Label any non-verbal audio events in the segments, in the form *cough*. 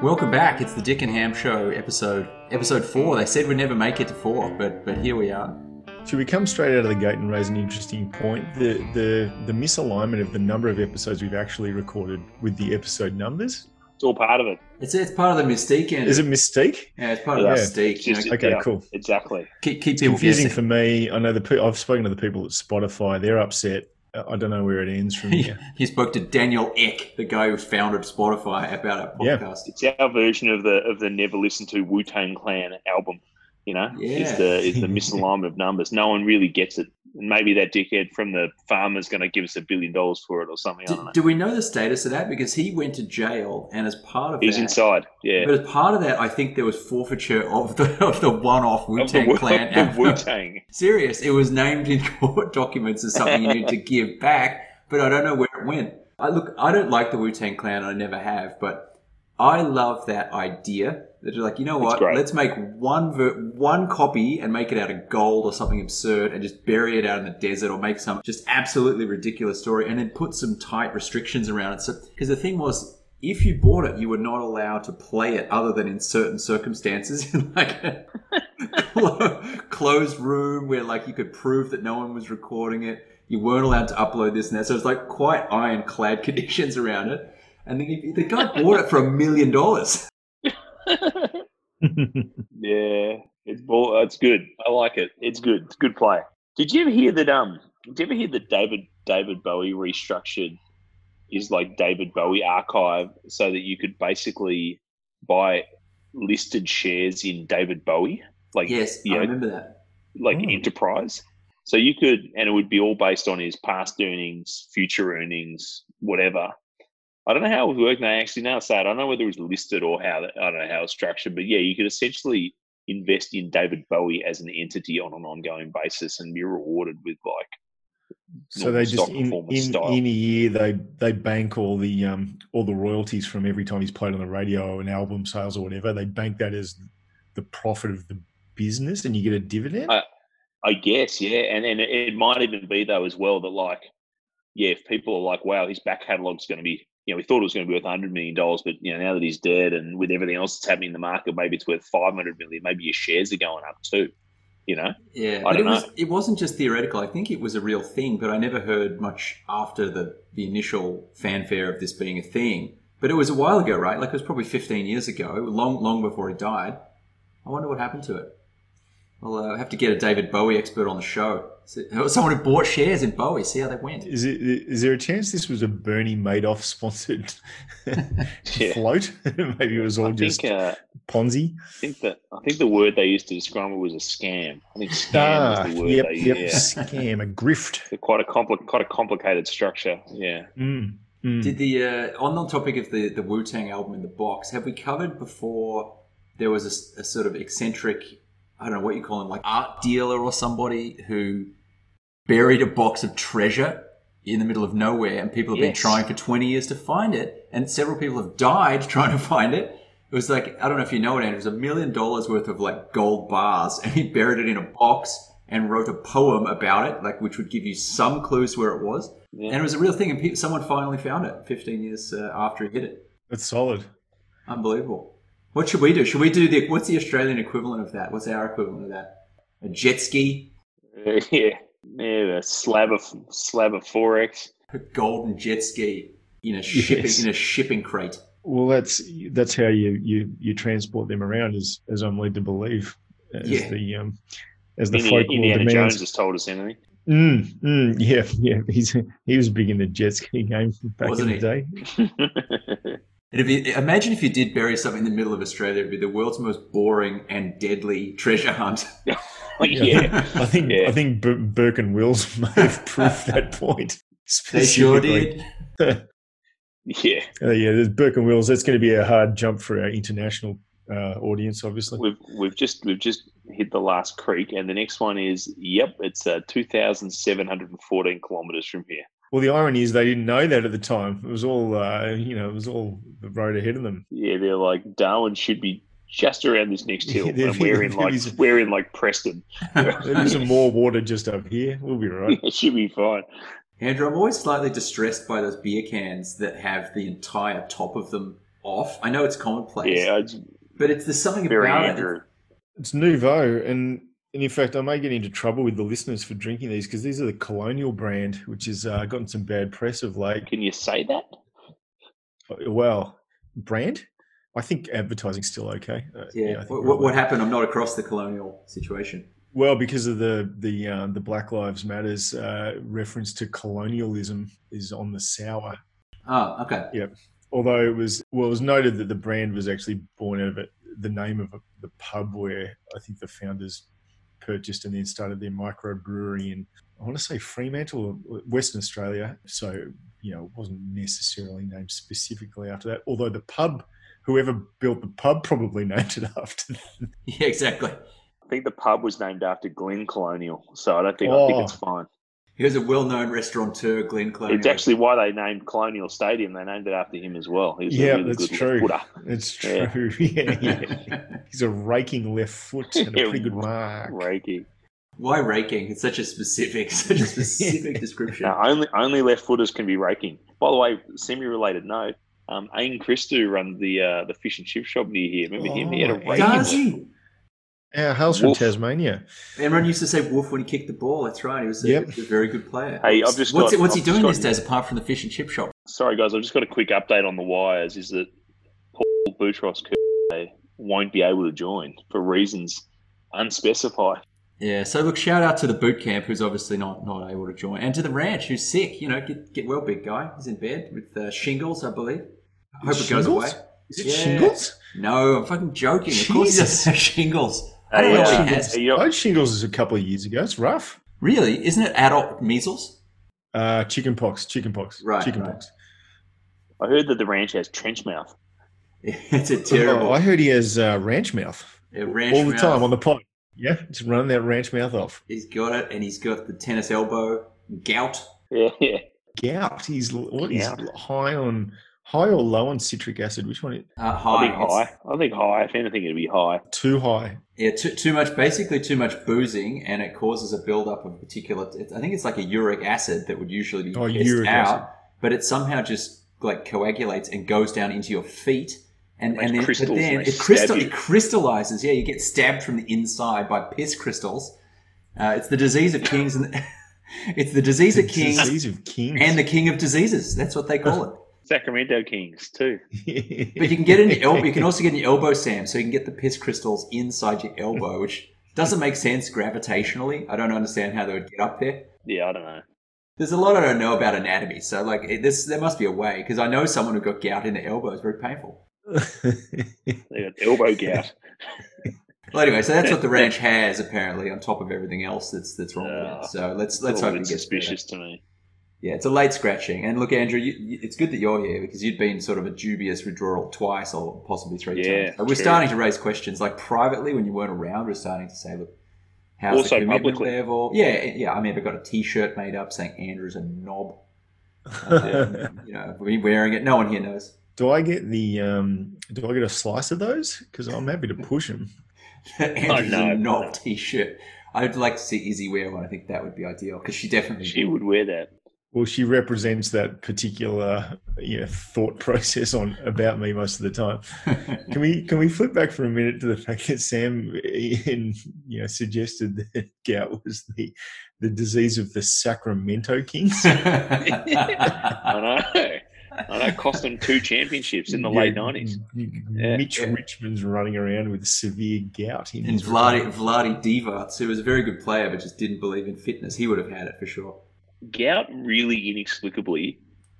Welcome back. It's the Dick and Ham Show, episode episode four. They said we'd never make it to four, but but here we are. Should we come straight out of the gate and raise an interesting point? The the the misalignment of the number of episodes we've actually recorded with the episode numbers. It's all part of it. It's it's part of the mystique, and Is it mystique? yeah, it's part of Yeah. the mystique. It's You just- know, Okay, Yeah. cool. Exactly. keep keep people Confusing guessing. for me. I know the I've spoken to the people at Spotify. They're upset. I don't know where it ends from *laughs* here. you spoke to Daniel Ek, the guy who founded Spotify, about our Yeah. podcast. It's our version of the of the never listened to Wu Tang Clan album. You know, Yeah. is the is the *laughs* misalignment of numbers. No one really gets it. And maybe that dickhead from the farmer's going to give us a billion dollars for it or something. I Do, don't know. do we know the status of that? Because he went to jail, and as part of that, He's that, inside. Yeah. but as part of that, I think there was forfeiture of the of the one-off Wu Tang Clan Wu. Tang. Serious. It was named in *laughs* court documents as something you need to give back, but I don't know where it went. I look, I don't like the Wu Tang Clan. I never have, but I love that idea that you're like, you know what? Let's make one ver- one copy and make it out of gold or something absurd, and just bury it out in the desert, or make some just absolutely ridiculous story, and then put some tight restrictions around it. So, because the thing was. If you bought it, you were not allowed to play it other than in certain circumstances, *laughs* in like a *laughs* closed room where like you could prove that no one was recording it. You weren't allowed to upload this and that. So it's like quite ironclad *laughs* conditions around it. And then the guy bought it for a million dollars. *laughs* Yeah, it's ball. It's good. I like it. It's good. It's good play. Did you ever hear that? Um, did you ever hear that David David Bowie restructured his like David Bowie archive so that you could basically buy listed shares in David Bowie, like Yes, I know, remember that. like Oh. enterprise. So you could, and it would be all based on his past earnings, future earnings, whatever. I don't know how it would work. And I actually now say it. I don't know whether it was listed or how that, I don't know how it's structured, but yeah, you could essentially invest in David Bowie as an entity on an ongoing basis and be rewarded with like so they just in, in, in a year they they bank all the um all the royalties from every time he's played on the radio and album sales or whatever. They bank that as the profit of the business, and you get a dividend. I- I guess, yeah, and and it, it might even be though as well that like, yeah, if people are like, wow, his back catalog's going to be, you know, we thought it was going to be worth hundred million dollars, but you know, now that he's dead and with everything else that's happening in the market, maybe it's worth five hundred million. Maybe your shares are going up too. You know, Yeah, I but it don't was know. it wasn't just theoretical. I think it was a real thing, but I never heard much after the the initial fanfare of this being a thing. But it was a while ago, right? Like it was probably 15 years ago, long long before he died. I wonder what happened to it. Well, I'll uh, have to get a David Bowie expert on the show. So- Someone who bought shares in Bowie, see how they went. Is it is there a chance this was a Bernie Madoff sponsored *laughs* Yeah. float? *laughs* Maybe it was all I just think uh, Ponzi. I think that I think the word they used to describe it was a scam. I think scam Ah, was the word yep, they yep, yeah. scam, a grift. *laughs* They're quite a compli- quite a complicated structure. Yeah. Mm, mm. Did the uh, on the topic of the the Wu Tang album in the box? Have we covered before? There was a sort of eccentric, I don't know what you call him, like art dealer or somebody who buried a box of treasure in the middle of nowhere, and people have been trying for twenty years to find it, and several people have died *laughs* trying to find it. It was like I don't know if you know it, Andrew. It was a million dollars worth of like gold bars, and he buried it in a box and wrote a poem about it, like which would give you some clues where it was. Yeah. And it was a real thing, and pe- someone finally found it 15 years uh, after he hit it. That's solid. Unbelievable. What should we do? Should we do the what's the Australian equivalent of that? What's our equivalent of that? A jet ski, Uh, *laughs* yeah. Yeah. A slab of slab of XXXX. a golden jet ski in a shipping Yes. in a shipping crate. Well, that's that's how you you you transport them around, as as I'm led to believe, as Yeah. the um as the Indiana, Indiana demands. Jones has told us anything. Mm, mm, yeah, yeah. He's he was big in the jet ski game back Wasn't in the he? day. *laughs* And if you, imagine if you did bury something in the middle of Australia, it'd be the world's most boring and deadly treasure hunt. *laughs* yeah. I think Yeah. I think Bur- Burke and Wills *laughs* may have proved that point. They sure did. Yeah. *laughs* Uh, yeah, there's Burke and Wills. That's going to be a hard jump for our international uh, audience, obviously. We've we've just we've just hit the last creek, and the next one is yep, it's uh, two thousand seven hundred and fourteen kilometers from here. Well, the irony is they didn't know that at the time. It was all, uh, you know, it was all the road ahead of them. Yeah, they're like Darwin should be just around this next hill, *laughs* yeah, and we're in *laughs* like is- we're in like Preston. *laughs* There is some more water just up here. We'll be right. it should be fine. Andrew, I'm always slightly distressed by those beer cans that have the entire top of them off. I know it's commonplace, Yeah, it's but it's there's something very about Andrew. it. It's nouveau, and, and in fact, I may get into trouble with the listeners for drinking these because these are the Colonial brand, which has uh, gotten some bad press of late. Can you say that? Well, brand? I think advertising's still okay. Uh, Yeah. I what, what, what happened? I'm not across the colonial situation. Well, because of the the um, the Black Lives Matters uh, reference to colonialism is on the sour. Oh, okay. Yeah. Although it was well, it was noted that the brand was actually born out of it, the name of the pub where I think the founders purchased and then started their microbrewery in I want to say Fremantle, Western Australia. So you know, it wasn't necessarily named specifically after that. Although the pub, whoever built the pub, probably *laughs* named it after. them. Yeah, exactly. I think the pub was named after Glen Colonial, so I don't think I think Oh. it's fine. Here's a well-known restaurateur, Glenn Colonial. It's actually why they named Colonial Stadium. They named it after him as well. He's Yeah, a really that's good true. footer. It's true. *laughs* Yeah, yeah. *laughs* He's a raking left foot and a pretty good mark. Reiki. Why raking? It's such a specific, *laughs* such a specific description. Now, only only left footers can be raking. By the way, semi-related note. Um, Ain Christou runs the uh, the fish and chip shop near here. Remember him? He had a Oh, raking. Does he? Yeah, hails from Wolf. Tasmania. Everyone used to say Wolf when he kicked the ball. That's right. He was a, Yep. a very good player. Hey, I've just what's got- what's he I've just doing these days apart from the fish and chip shop? Sorry, guys. I've just got a quick update on the wires. Is that Paul Boutros won't be able to join for reasons unspecified. Yeah. So look, shout out to the boot camp who's obviously not not able to join, and to the ranch who's sick. You know, get get well, big guy. He's in bed with uh, shingles, I believe. I hope it goes away. Is it Yeah. shingles? No, I'm fucking joking. Of course he Jesus. doesn't *laughs* shingles. I don't Hey, know what he has. I had shingles is a couple of years ago. It's rough. Really? Isn't it adult measles? Uh, chicken pox, chicken pox, Right, chicken right. pox. I heard that the ranch has trench mouth. *laughs* It's a terrible Oh, I heard he has uh, ranch mouth a ranch all the mouth. time on the pod. Yeah, just running that ranch mouth off. He's got it, and he's got the tennis elbow, gout. Yeah, yeah. Gout. He's what? He's high on high or low on citric acid. Which one? Uh, I high. think It's- high. I think high. If anything, it'd be high. Too high. Yeah, too, too much, basically too much boozing, and it causes a buildup of particular. It's, I think it's like a uric acid that would usually be Oh, pissed uric out, acid. but it somehow just like coagulates and goes down into your feet, and Makes and then, but then and it, crystal, it crystallizes. Yeah, you get stabbed from the inside by piss crystals. Uh, it's the disease of kings, and *laughs* it's the disease of kings Disease of kings. and the king of diseases. That's what they call *laughs* it. Sacramento Kings too. *laughs* But you can get it in your elbow. You can also get in your elbow, Sam. So you can get the piss crystals inside your elbow, which doesn't make sense gravitationally. I don't understand how they would get up there. Yeah, I don't know. There's a lot I don't know about anatomy. So like it, this, there must be a way because I know someone who got gout in their elbow. It's very painful. *laughs* They got elbow gout. *laughs* Well, anyway, so that's what the ranch has apparently on top of everything else that's that's wrong with Uh, it. So let's let's hope little it bit gets better. suspicious to me. Yeah, it's a late scratching. And look, Andrew, you, you, it's good that you're here because you'd been sort of a dubious withdrawal twice or possibly three Yeah, times. So we're true. starting to raise questions. Like privately, when you weren't around, we're starting to say, look, how's Also the commitment publicly. level? Yeah, yeah. I mean, I've got a T-shirt made up saying Andrew's a knob. *laughs* Um, you know, we wearing it. No one here knows. do I get the um? Do I get a slice of those? Because I'm happy to push them. *laughs* Andrew's no, a knob no. T-shirt. I'd like to see Izzy wear one. I think that would be ideal because she definitely. She would wear that. Well, she represents that particular you know, thought *laughs* process on about me most of the time. *laughs* Can we can we flip back for a minute to the fact that Sam eh, in, you know suggested that gout was the the disease of the Sacramento Kings? *laughs* I know. I know. Cost them two championships in the late nineties. Mitch Yeah. Richmond's running around with severe gout in and his Vlade Vlade Divac, who was a very good player but just didn't believe in fitness, he would have had it for sure. Gout really inexplicably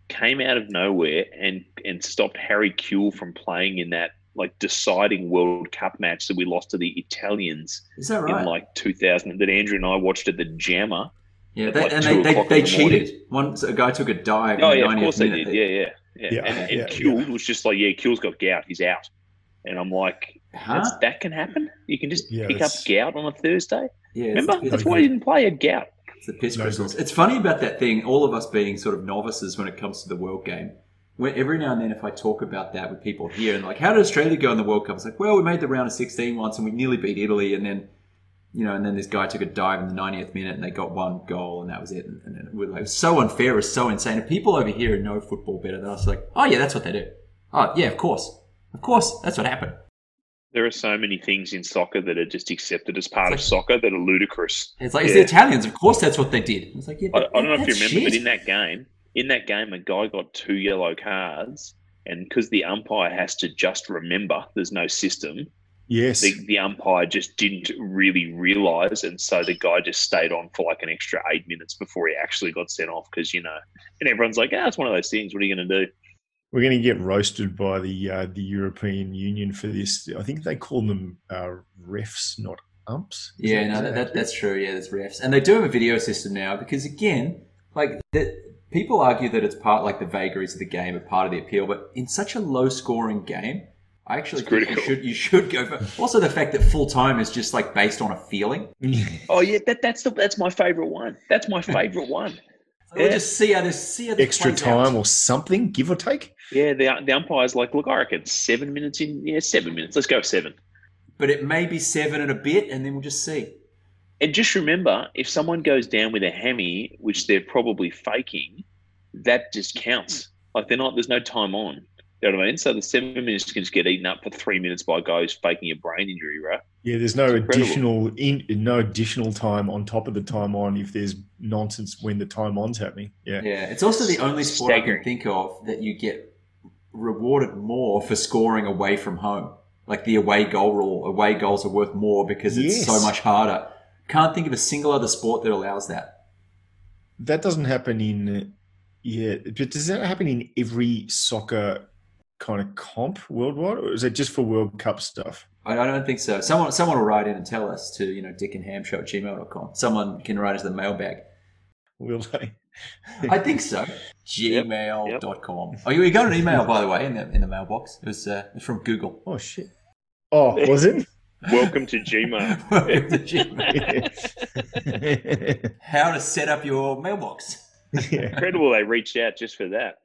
came out of nowhere and and stopped Harry Kewell from playing in that like deciding World Cup match that we lost to the Italians Is that right? in like 2000 that Andrew and I watched at the Jammer. yeah, they, like and they, they, they in the morning. cheated. Once a guy took a dive. Oh in the yeah, of 90th course they did. Yeah, yeah, yeah. Yeah, and and yeah, Kewell was just like, yeah, Kewell's got gout. He's out. And I'm like, Huh? that can happen. You can just Yeah, pick up gout on a Thursday. Yeah, Remember, that's why he didn't play. He had gout. It's the piss No crystals. good. It's funny about that thing. All of us being sort of novices when it comes to the World Game. When, every now and then, if I talk about that with people here, and like, how did Australia go in the World Cup? It's like, well, we made the round of 16 once, and we nearly beat Italy, and then, you know, and then this guy took a dive in the 90th minute, and they got one goal, and that was it. And, and it was like so unfair, it's so insane. And people over here know football better than us, like, oh yeah, that's what they do. Oh yeah, of course. Of course, that's what happened. There are so many things in soccer that are just accepted as part It's of soccer that are ludicrous. It's like it's the Italians. Of course, that's what they did. It's like, yeah, I, but I don't know if you that's remember, but in that game, in that game, a guy got two yellow cards, and because the umpire has to just remember, there's no system. Yes. The, the umpire just didn't really realize, and so the guy just stayed on for like an extra eight minutes before he actually got sent off. Because you know, and everyone's like, "Ah, it's one of those things. What are you going to do?" We're going to get roasted by the uh, the European Union for this. I think they call them uh, refs, not umps. Is Yeah, that- no, that, that that, that's true. Yeah, there's refs, and they do have a video system now because again, like that, people argue that it's part like the vagaries of the game are part of the appeal, but in such a low scoring game, I actually It's think you should you should go for. *laughs* Also, the fact that full time is just like based on a feeling. *laughs* Oh yeah, that, that's the that's my favorite one. That's my favorite one. We'll Yeah. just see how this see how this extra plays out. time or something, give or take. Yeah, the the umpire's like, look, I reckon seven minutes in. Yeah, seven minutes. Let's go seven. but it may be seven and a bit, and then we'll just see. And just remember, if someone goes down with a hammy, which they're probably faking, that just counts. Like they're not. There's no time on. You know what I mean? So the seven minutes can just get eaten up for three minutes by guys faking a brain injury, right? Yeah, there's no It's incredible. additional in, no additional time on top of the time on if there's nonsense when the time on's happening. Yeah. Yeah, it's also the only sport I can think of that you get rewarded more for scoring away from home. Like the away goal rule, away goals are worth more because it's Yes. so much harder. Can't think of a single other sport that allows that. That doesn't happen in yeah, but does that happen in every soccer kind of comp worldwide, or is it just for World Cup stuff? I I don't think so. Someone someone will write in and tell us to, you know, dickandhamshow at gmail.com. Someone can write us the mailbag. Will they? I think so. Gmail.com. Oh, you you got an email, by the way, in the, in the mailbox. It was, uh, it was from Google. Oh shit! Oh, was it? *laughs* Welcome to Gmail. *laughs* Welcome to Gmail. *laughs* How to set up your mailbox. Incredible they reached out just for that.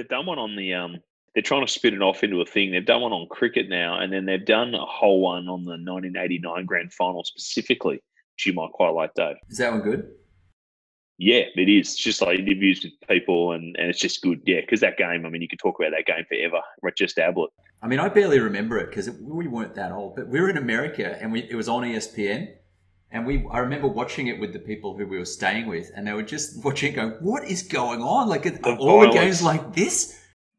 They've done one on the um they're trying to spit it off into a thing. They've done one on cricket now, and then they've done a whole one on the 1989 grand final specifically, which you might quite like, Dave. Is that one good? Yeah, it is. It's just like interviews with people, and, and it's just good. Yeah, because that game, I mean, you could talk about that game forever. Right, just Ablett. I mean, I barely remember it because we weren't that old, but we were in America and we, it was on ESPN. And we, I remember watching it with the people who we were staying with, and they were just *laughs* watching it going, What is going on? Like, are The all the games like this?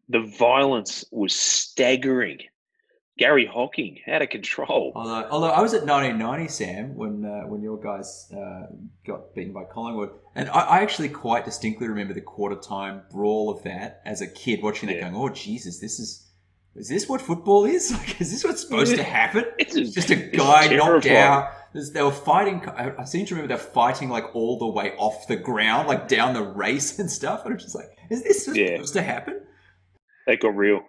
The violence was staggering. Garry Hocking out of control. Although, although I was at 1990, Sam, when uh, when your guys uh, got beaten by Collingwood, and I, I actually quite distinctly remember the quarter time brawl of that as a kid, watching that, going, "Oh Jesus, this is is this what football is? *laughs* Like, is this what's supposed to *laughs* happen? It's It's just a guy knocked out. They were fighting. I seem to remember they're fighting like all the way off the ground, like down the race *laughs* and stuff. And I'm just like, is this Yeah. supposed to happen? That got real.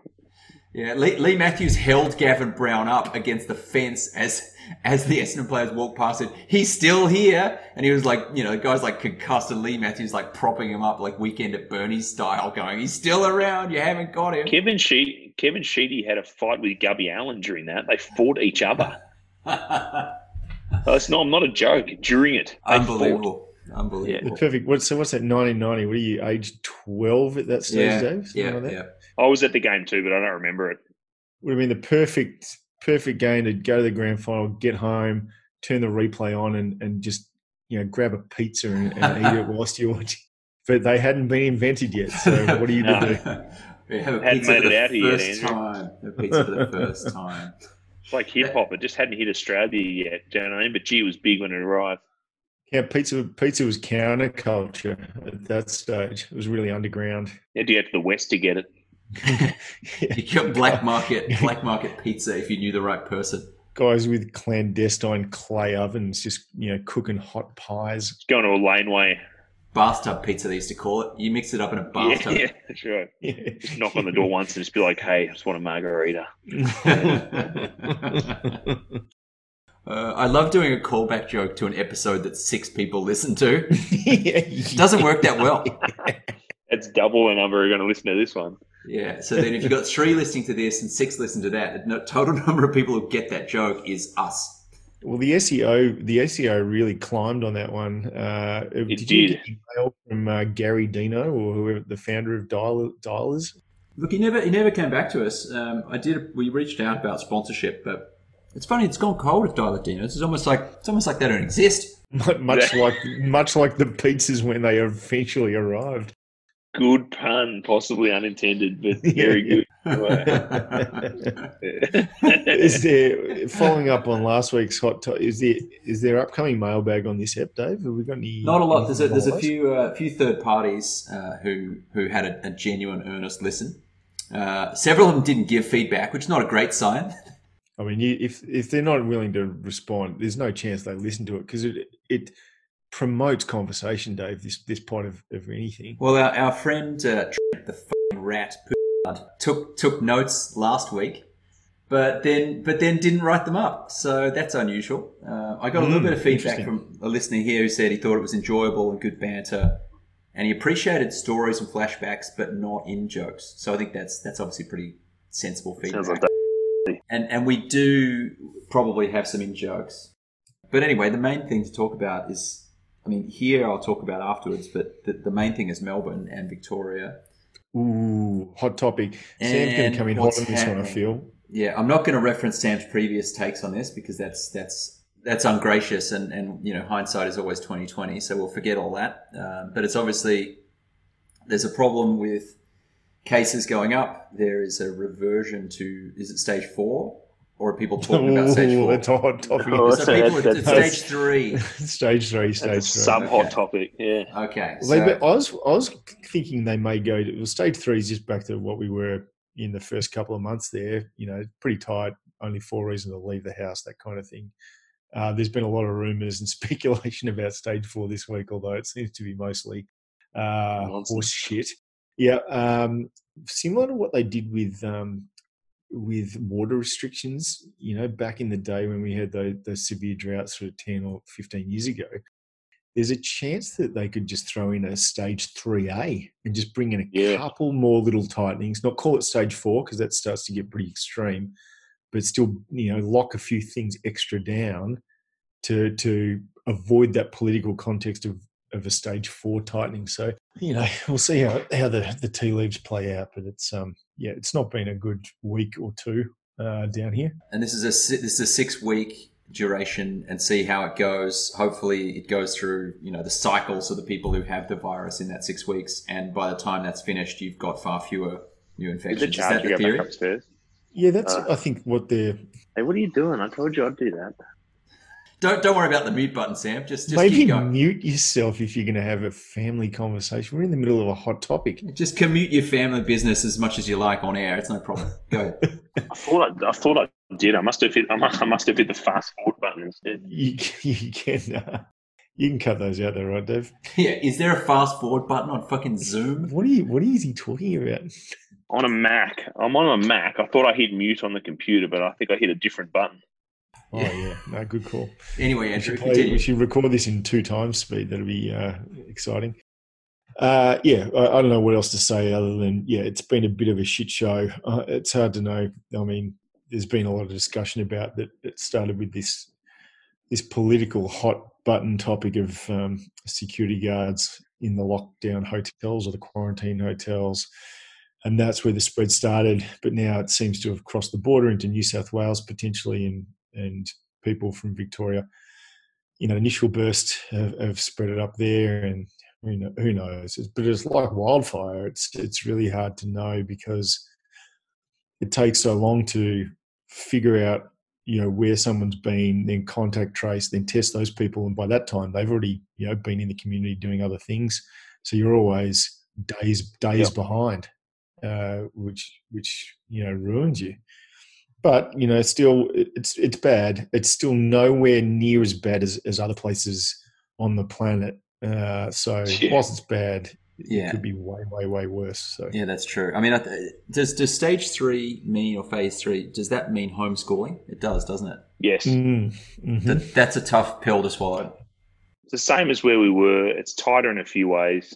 Yeah, Lee, Leigh Matthews held Gavin Brown up against the fence as as the Essendon players walked past it. He's still here, and he was like, you know, the guy's like concussed, and Leigh Matthews like propping him up like weekend at Bernie's style, going, "He's still around. You haven't got him." Kevin Sheedy, Kevin Sheedy had a fight with Gubby Allan during that. They fought each other. *laughs* Oh, it's not, I'm not a joke. During it, they fought. Unbelievable, The unbelievable. perfect. What, so what's that? 1990. What are you? Age 12 at that stage, Yeah, Dave? Something yeah, like that? yeah. I was at the game too, but I don't remember it. Would have been the perfect perfect game to go to the grand final, get home, turn the replay on, and and just you know grab a pizza and, and eat it *laughs* whilst you're watching. But they hadn't been invented yet. So *laughs* what do you No. do? *laughs* We have a pizza for the out yet, first time. A pizza for the first time. It's like hip hop. It just hadn't hit Australia yet. Do you know what I mean? But gee, it was big when it arrived. Yeah, pizza pizza was counterculture at that stage. It was really underground. You had to go to the west to get it. *laughs* You got black market, *laughs* black market pizza if you knew the right person. Guys with clandestine clay ovens just you know cooking hot pies. Going to a laneway. Bathtub pizza, they used to call it. You mix it up in a Yeah, bathtub. yeah, that's right. Just knock on the door once and just be like, "Hey, I just want a margarita." *laughs* Uh, I love doing a callback joke to an episode that six people listen to. it *laughs* Doesn't work that well. *laughs* It's double the number who are going to listen to this one. Yeah. So then, if you've got three listening to this and six listen to that, the total number of people who get that joke is us. Well, the SEO, the SEO really climbed on that one. Uh, did you did. get email from uh, Gary Dino or whoever the founder of Dial, Dialers? Look, he never he never came back to us. Um, I did. We reached out about sponsorship, but it's funny. It's gone cold with Dial-a-Dino's. It's almost like it's almost like they don't exist. *laughs* much like much like the pizzas when they eventually arrived. Good pun, possibly unintended, but *laughs* very good. *laughs* is there following up on last week's hot? To- is there is there upcoming mailbag on this ep, Dave? Have we got any? Not a lot. There's a, there's a few uh, few third parties uh, who who had a, a genuine, earnest listen. Uh, several of them didn't give feedback, which is not a great sign. *laughs* I mean, you, if if they're not willing to respond, there's no chance they listen to it because it it promotes conversation, Dave. This this part of, of anything. Well, our, our friend uh, Trent, the fucking rat took took notes last week, but then but then didn't write them up. So that's unusual. Uh, I got a little Mm, bit of feedback from a listener here who said he thought it was enjoyable and good banter, and he appreciated stories and flashbacks, but not in jokes. So I think that's that's obviously pretty sensible feedback. Sounds like. And and we do probably have some in jokes. But anyway, the main thing to talk about is, I mean, here I'll talk about afterwards, but the, the main thing is Melbourne and Victoria. Ooh, hot topic. Sam's going to come in hot on this one, I feel. Yeah, I'm not going to reference Sam's previous takes on this because that's that's that's ungracious, and and you know hindsight is always 2020, so we'll forget all that. Um, but it's obviously there's a problem with cases going up. There is a reversion to is it stage four or are people *laughs* talking about stage four? that's a hot topic. Oh, So So people, that's- *laughs* that's- stage three. stage three, stage That's a three. sub hot Okay. topic. Yeah. Okay, Well, they, so- I was I was thinking they may go to well, stage three is just back to what we were in the first couple of months there. You know, pretty tight, only four reasons to leave the house, that kind of thing. Uh, there's been a lot of rumours and *laughs* speculation about stage four this week, although it seems to be mostly uh, horse shit. Yeah, um, similar to what they did with um, with water restrictions. You know, back in the day when we had those, those severe droughts, sort of ten or fifteen years ago there's a chance that they could just throw in a stage 3A and just bring in a Yeah. couple more little tightenings, not call it stage four because that starts to get pretty extreme, but still, you know, lock a few things extra down to to avoid that political context of, of a stage four tightening. So, you know, *laughs* we'll see how, how the, the tea leaves play out, but it's um yeah, it's not been a good week or two uh, down here. and this is a this is a six week duration and see how it goes. Hopefully, it goes through you know the cycles of the people who have the virus in that six weeks, and by the time that's finished, you've got far fewer new infections. the Is that the theory? Yeah, that's Uh. I think what they're Hey, what are you doing? I told you I'd do that. Don't don't worry about the mute button, Sam. Just just Maybe keep going. mute yourself if you're going to have a family conversation. We're in the middle of a hot topic. Just commute your family business as much as you like on air. It's no problem. Go ahead. *laughs* I thought I, I thought I did. I must have hit. I must, I must have hit the fast forward button instead. You, you can uh, you can cut those out there, right, Dave? yeah, is there a fast forward button on fucking Zoom? What are you What is he talking about? On a Mac, I'm on a Mac. I thought I hit mute on the computer, but I think I hit a different button. Oh yeah, no, good call. Anyway, We Andrew, should, play, we should record this in two times speed. That'll be uh, exciting. Uh, yeah, I, I don't know what else to say other than yeah, it's been a bit of a shit show. Uh, it's hard to know. I mean, there's been a lot of discussion about that. It started with this this political hot button topic of um, security guards in the lockdown hotels or the quarantine hotels, and that's where the spread started. But now it seems to have crossed the border into New South Wales potentially, and and people from Victoria. You know, initial burst have, have spread it up there, and who know, who knows? It's, but it's like wildfire. It's it's really hard to know because it takes so long to figure out you know where someone's been, then contact trace, then test those people, and by that time they've already you know been in the community doing other things. So you're always days days Yep. behind, uh, which which you know ruins you. But you know, still it's it's bad. It's still nowhere near as bad as, as other places on the planet. Uh, so Yeah. whilst it's bad, it Yeah. could be way way way worse. So Yeah, that's true. I mean, I does does stage three mean or phase three? Does that mean homeschooling? It does, doesn't it? Yes, Mm, mhm. That, that's a tough pill to swallow. it's the same as where we were. It's tighter in a few ways,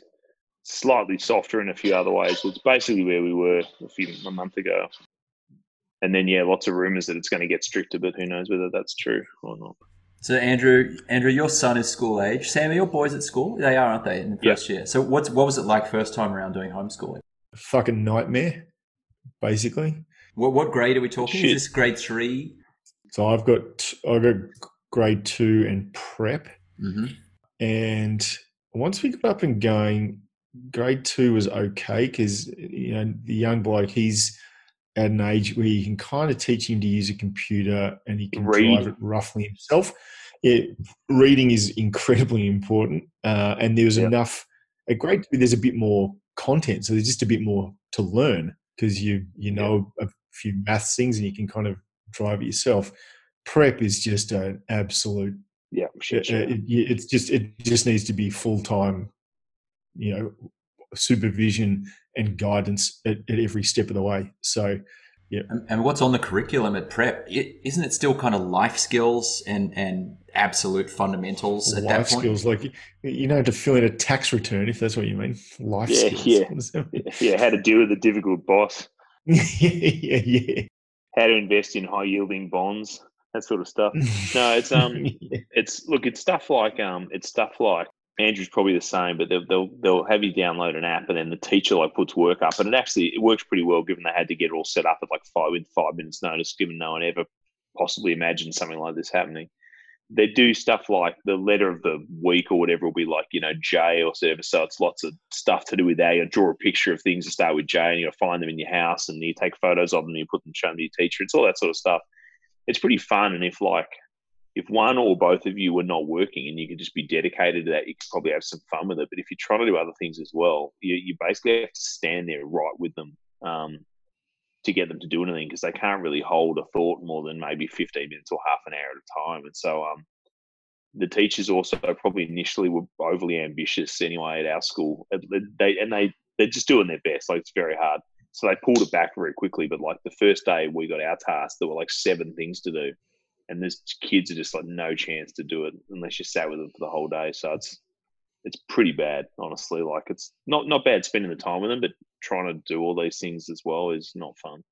slightly softer in a few other ways. It's basically where we were a few a month ago. And then yeah, lots of rumors that it's going to get stricter, but who knows whether that's true or not. So, Andrew, Andrew, your son is school age. Sam, are your boys at school? They are, aren't they? In the Yeah. first year. So, what's what was it like first time around doing homeschooling? fucking nightmare. basically. What what grade are we talking? Shit. Is this grade three? So I've got I've got grade two and prep, mm-hmm. and once we got up and going, grade two was okay because you know the young bloke he's at an age where you can kind of teach him to use a computer and he can Read. drive it roughly himself. Yeah, reading is incredibly important, uh, and there was yep. enough. At grade two, there's a bit more content, so there's just a bit more to learn because you you know yep. a few maths things and you can kind of drive it yourself. Prep is just an absolute yeah, sure, sure. It, it's just it just needs to be full time, you know, supervision and guidance at, at, every step of the way. So, yeah. And, and, what's on the curriculum at prep? is not it still kind of life skills and and absolute fundamentals at life that point? skills, like you know, to fill in a tax return, if that's what you mean. Life yeah, skills. Yeah, *laughs* yeah. How to deal with a difficult boss. *laughs* yeah, yeah. How to invest in high yielding bonds that sort of stuff. *laughs* No, it's um, yeah. it's look, it's stuff like um, it's stuff like Andrew's probably the same, but they'll, they'll they'll have you download an app, and then the teacher like puts work up, and it actually it works pretty well, given they had to get it all set up at like five with five minutes notice, given no one ever possibly imagined something like this happening. They do stuff like the letter of the week or whatever will be like you know J or whatever. So it's lots of stuff to do with that. You draw a picture of things to start with J, and you find them in your house, and you take photos of them, and you put them show them to your teacher. It's all that sort of stuff it's pretty fun. And if like if one or both of you were not working and you could just be dedicated to that, you could probably have some fun with it. But if you're trying to do other things as well, you, you basically have to stand there right with them um, to get them to do anything because they can't really hold a thought more than maybe 15 minutes or half an hour at a time. And so um, the teachers also probably initially were overly ambitious anyway at our school. They, and they, they're just doing their best. Like it's very hard. So they pulled it back very quickly. But like the first day we got our task, there were like seven things to do. And there's kids are just like no chance to do it unless you sat with them for the whole day. So it's it's pretty bad, honestly. Like it's not not bad spending the time with them, but trying to do all these things as well is not fun.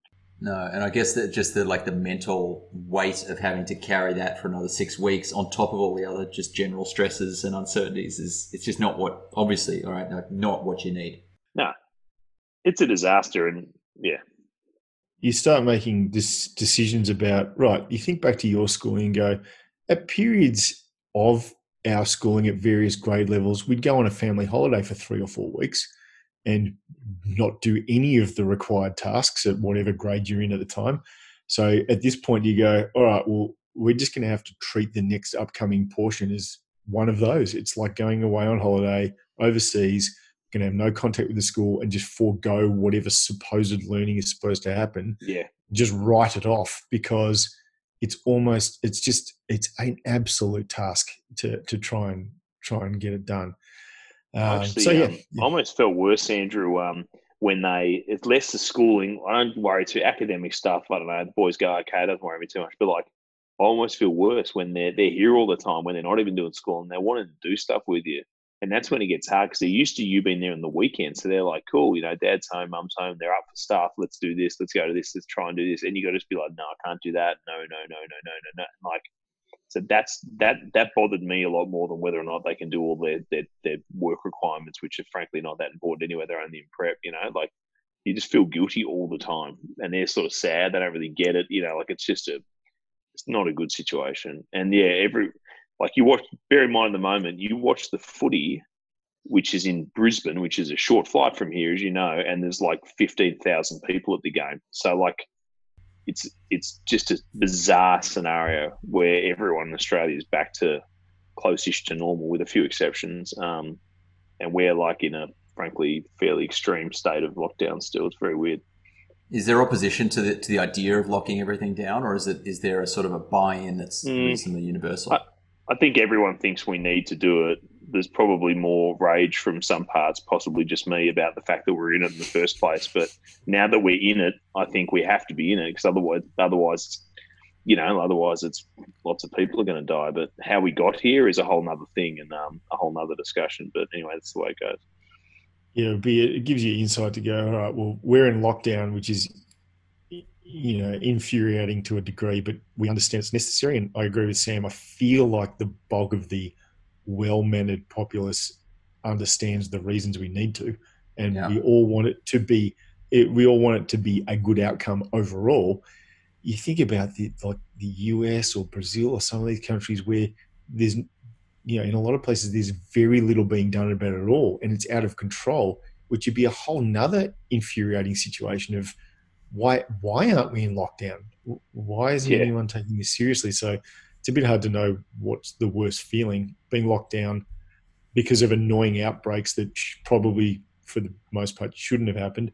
No, and I guess that just the like the mental weight of having to carry that for another six weeks on top of all the other just general stresses and uncertainties is it's just not what obviously all right not what you need. No, it's a disaster, and yeah, you start making this decisions about right. You think back to your schooling and go at periods of our schooling at various grade levels, we'd go on a family holiday for three or four weeks and not do any of the required tasks at whatever grade you're in at the time. So at this point, you go, all right, well, we're just going to have to treat the next upcoming portion as one of those. It's like going away on holiday overseas going to have no contact with the school and just forego whatever supposed learning is supposed to happen. Yeah. Just write it off because it's almost it's just it's an absolute task to to try and try and get it done. Um, Actually, so yeah, um, I almost felt worse, Andrew, um, when they it's less the schooling. I don't worry too academic stuff. I don't know. The boys go okay, don't worry me too much. But like, I almost feel worse when they're they're here all the time when they're not even doing school and they want to do stuff with you. And that's when it gets hard because they're used to you being there on the weekend. So they're like, cool, you know, dad's home, mum's home, they're up for stuff. Let's do this. Let's go to this. Let's try and do this. And you got to just be like, no, I can't do that. No, no, no, no, no, no, no. Like, so that's that that bothered me a lot more than whether or not they can do all their their, their work requirements, which are frankly not that important anyway. They're only in prep, you know, like you just feel guilty all the time. And they're sort of sad. They don't really get it, you know, like it's just a it's not a good situation. And yeah, every like you watch, bear in mind the moment, you watch the footy, which is in Brisbane, which is a short flight from here, as you know, and there's like 15,000 people at the game. So, like, it's it's just a bizarre scenario where everyone in Australia is back to close-ish to normal, with a few exceptions, um, and we're like in a frankly fairly extreme state of lockdown still. It's very weird. Is there opposition to the to the idea of locking everything down, or is it is there a sort of a buy-in that's mm, reasonably universal? I, I think everyone thinks we need to do it. There's probably more rage from some parts, possibly just me, about the fact that we're in it in the first place. But now that we're in it, I think we have to be in it because otherwise, otherwise, you know, otherwise it's lots of people are going to die. But how we got here is a whole nother thing and um, a whole nother discussion. But anyway, that's the way it goes. Yeah, it gives you insight to go. All right, well, we're in lockdown, which is you know infuriating to a degree, but we understand it's necessary. And I agree with Sam. I feel like the bulk of the well-mannered populace understands the reasons we need to, and yeah. we all want it to be it, we all want it to be a good outcome overall. You think about the like the US or Brazil or some of these countries where there's you know in a lot of places there's very little being done about it at all, and it's out of control, which would be a whole nother infuriating situation of why why aren't we in lockdown? Why isn't Yeah. anyone taking this seriously? So it's a bit hard to know what's the worst feeling being locked down because of annoying outbreaks that probably for the most part shouldn't have happened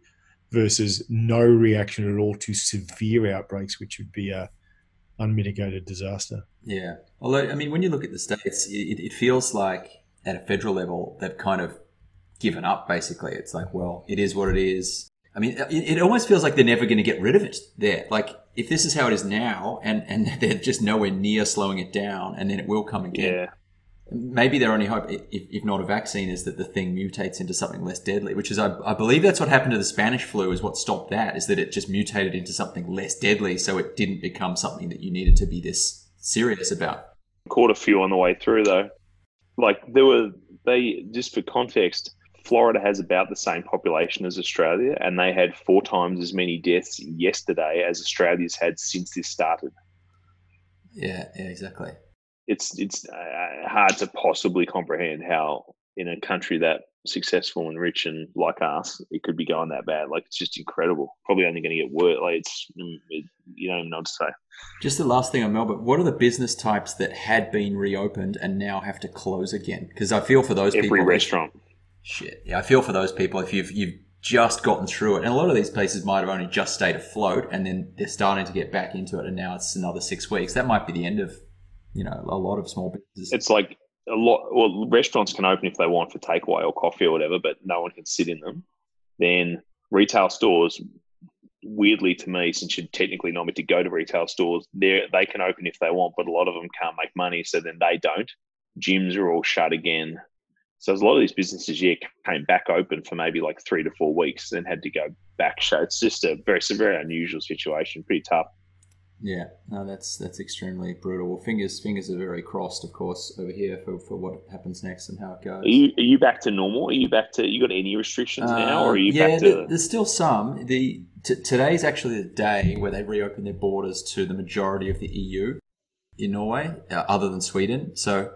versus no reaction at all to severe outbreaks which would be a unmitigated disaster Yeah. Although, I mean, when you look at the states, it, it feels like at a federal level, they've kind of given up, basically. It's like, well, it is what it is. I mean, it, it almost feels like they're never going to get rid of it there. Like, if this is how it is now and, and *laughs* they're just nowhere near slowing it down and then it will come again, Yeah. maybe their only hope, if, if not a vaccine, is that the thing mutates into something less deadly, which is, I, I believe that's what happened to the Spanish flu, is what stopped that, is that it just mutated into something less deadly, so it didn't become something that you needed to be this serious about. Caught a few on the way through though. Like there were they just for context, Florida has about the same population as Australia, and they had four times as many deaths yesterday as Australia's had since this started. Yeah, yeah, exactly. It's it's uh, hard to possibly comprehend how in a country that successful and rich and like us, it could be going that bad. Like it's just incredible. Probably only going to get worse. Like it's mm, it, you don't even know what to say. Just the last thing on Melbourne, what are the business types that had been reopened and now have to close again? Because I feel for those Every people. restaurant. Shit. Yeah, I feel for those people if you've you've just gotten through it. And a lot of these places might have only just stayed afloat and then they're starting to get back into it and now it's another six weeks. That might be the end of, you know, a lot of small businesses. it's like a lot. Well, restaurants can open if they want for takeaway or coffee or whatever, but no one can sit in them. Then retail stores, weirdly to me, since you're technically not meant to go to retail stores, they they can open if they want, but a lot of them can't make money, so then they don't. Gyms are all shut again. So a lot of these businesses, yeah, came back open for maybe like three to four weeks, and then had to go back shut. It's just a very, it's a very unusual situation, pretty tough. Yeah, no, that's that's extremely brutal. Well, fingers fingers are very crossed, of course, over here for, for what happens next and how it goes. Are you, are you back to normal? Are you back to? You got any restrictions now, or are you Uh, yeah, to? there's still some. The t- today's actually the day where they reopen their borders to the majority of the EU in Norway, uh, other than Sweden. So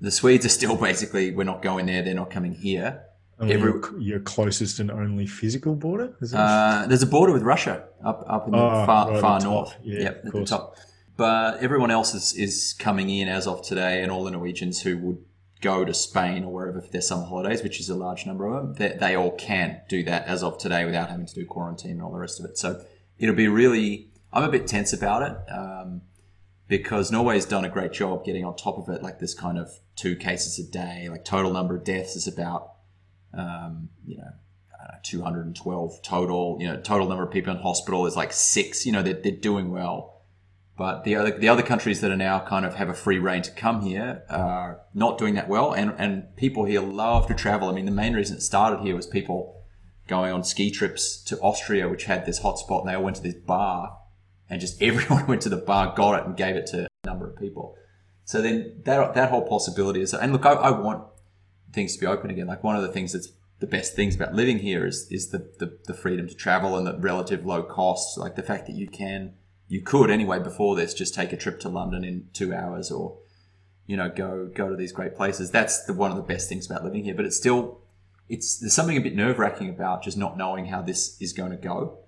the Swedes are still basically we're not going there; they're not coming here. Every- your, your closest and only physical border? Uh, there's a border with Russia up up in the Oh, far, right, far the top. north. Yeah, yep, at the top. But everyone else is, is coming in as of today, and all the Norwegians who would go to Spain or wherever for their summer holidays, which is a large number of them, they, they all can do that as of today without having to do quarantine and all the rest of it. So it'll be really. I'm a bit tense about it um, because Norway's done a great job getting on top of it. Like this kind of two cases a day, like total number of deaths is about um, you know, uh, 212 total. You know, total number of people in hospital is like six. You know, they're, they're doing well. But the other the other countries that are now kind of have a free reign to come here are not doing that well, and and people here love to travel. I mean, the main reason it started here was people going on ski trips to Austria, which had this hotspot, and they all went to this bar, and just *laughs* everyone went to the bar, got it, and gave it to a number of people. So then that that whole possibility is, and look, I, I want things to be open again. Like one of the things that's the best things about living here is is the, the, the freedom to travel and the relative low costs. Like the fact that you can you could anyway before this just take a trip to London in two hours or you know go go to these great places. That's the one of the best things about living here. But it's still it's there's something a bit nerve wracking about just not knowing how this is going to go.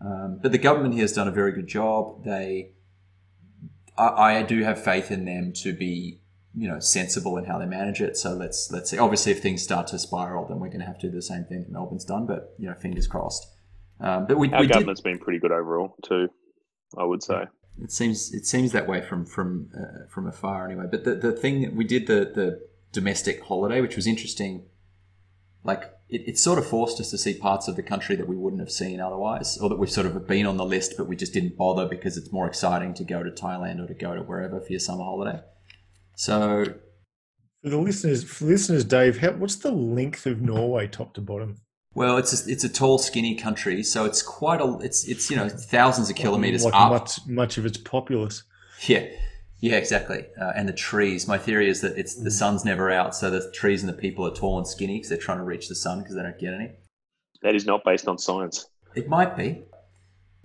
Um, but the government here has done a very good job. They I, I do have faith in them to be you know sensible in how they manage it. So let's let's see. Obviously, if things start to spiral, then we're going to have to do the same thing that Melbourne's done. But you know, fingers crossed. Um, but we, Our we did, government's been pretty good overall too. I would say. it seems it seems that way from from uh, from afar anyway. But the the thing we did the the domestic holiday, which was interesting. Like it, it sort of forced us to see parts of the country that we wouldn't have seen otherwise, or that we've sort of been on the list, but we just didn't bother because it's more exciting to go to Thailand or to go to wherever for your summer holiday. So For the listeners, for listeners, Dave, how, what's the length of Norway, top to bottom? Well, it's a, it's a tall, skinny country, so it's quite a it's it's you know thousands of kilometers like up. much much of its populace. Yeah, yeah, exactly. Uh, and the trees. My theory is that it's the sun's never out, so the trees and the people are tall and skinny because they're trying to reach the sun because they don't get any. That is not based on science. It might be.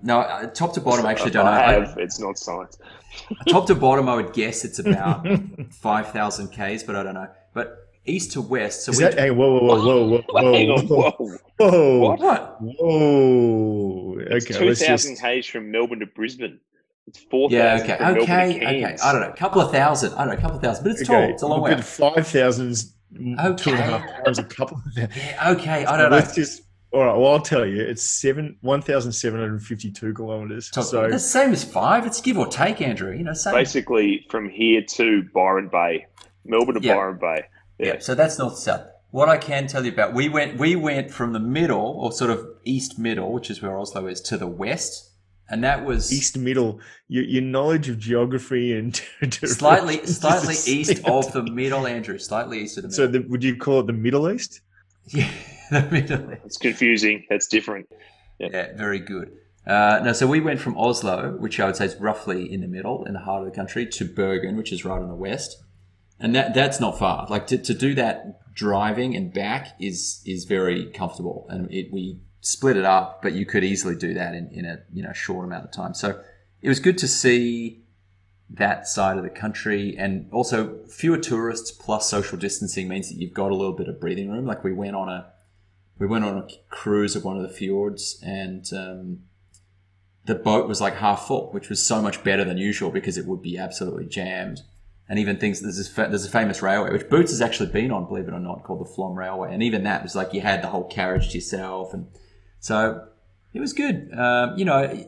No, uh, top to bottom, I actually don't know. I I- It's not science. *laughs* top to bottom, I would guess it's *laughs* about five thousand k's, but I don't know. But east to west, so Is we that? Hey, whoa, whoa, whoa, whoa, *laughs* whoa, Hang on, whoa, whoa. whoa, What? what? whoa. It's Okay, two let's thousand just. k's from Melbourne to Brisbane. It's four Yeah, thousand okay, from okay, okay. I don't know, a couple of thousand. I don't know, a couple of thousand, but it's tall. It's a long way. But up. five thousand's a Okay. half times a couple of that. Yeah, okay, I don't know. Let's just. All right. Well, I'll tell you. It's seven one thousand seven hundred fifty-two kilometers. So, So the same as five. It's give or take, Andrew. You know, same. Basically, from here to Byron Bay, Melbourne to Yeah. Byron Bay. Yeah. Yeah. So that's north south. What I can tell you about we went we went from the middle or sort of east middle, which is where Oslo is, to the west, and that was east middle. Your, your knowledge of geography and *laughs* slightly slightly east of the middle, Andrew. Slightly east of the So middle. the, would you call it the Middle East? *laughs* yeah, the middle. East. It's confusing. That's different. Yeah, very good. Uh, no, so we went from Oslo, which I would say is roughly in the middle, in the heart of the country, to Bergen, which is right in the west, and that that's not far. Like to, to do that driving and back is is very comfortable, and it, we split it up, but you could easily do that in, in a you know short amount of time. So it was good to see that side of the country, and also fewer tourists plus social distancing means that you've got a little bit of breathing room. Like we went on a we went on a cruise of one of the fjords and um, the boat was like half full, which was so much better than usual because it would be absolutely jammed. And even things there's fa- there's a famous railway which Boots has actually been on, believe it or not, called the Flåm Railway, and even that was like you had the whole carriage to yourself, and so it was good. Um, you know,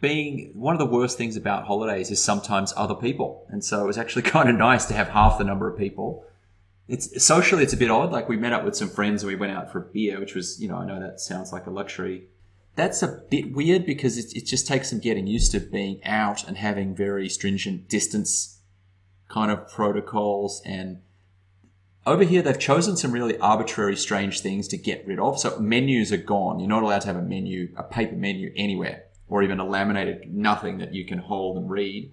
being one of the worst things about holidays is sometimes other people, and so it was actually *laughs* kind of nice to have half the number of people it's socially it's a bit odd. Like we met up with some friends and we went out for a beer, which was you know I know that sounds like a luxury. That's a bit weird because it, it just takes some getting used to being out and having very stringent distance kind of protocols. And over here they've chosen some really arbitrary, strange things to get rid of. So menus are gone. You're not allowed to have a menu, a paper menu anywhere, or even a laminated nothing that you can hold and read.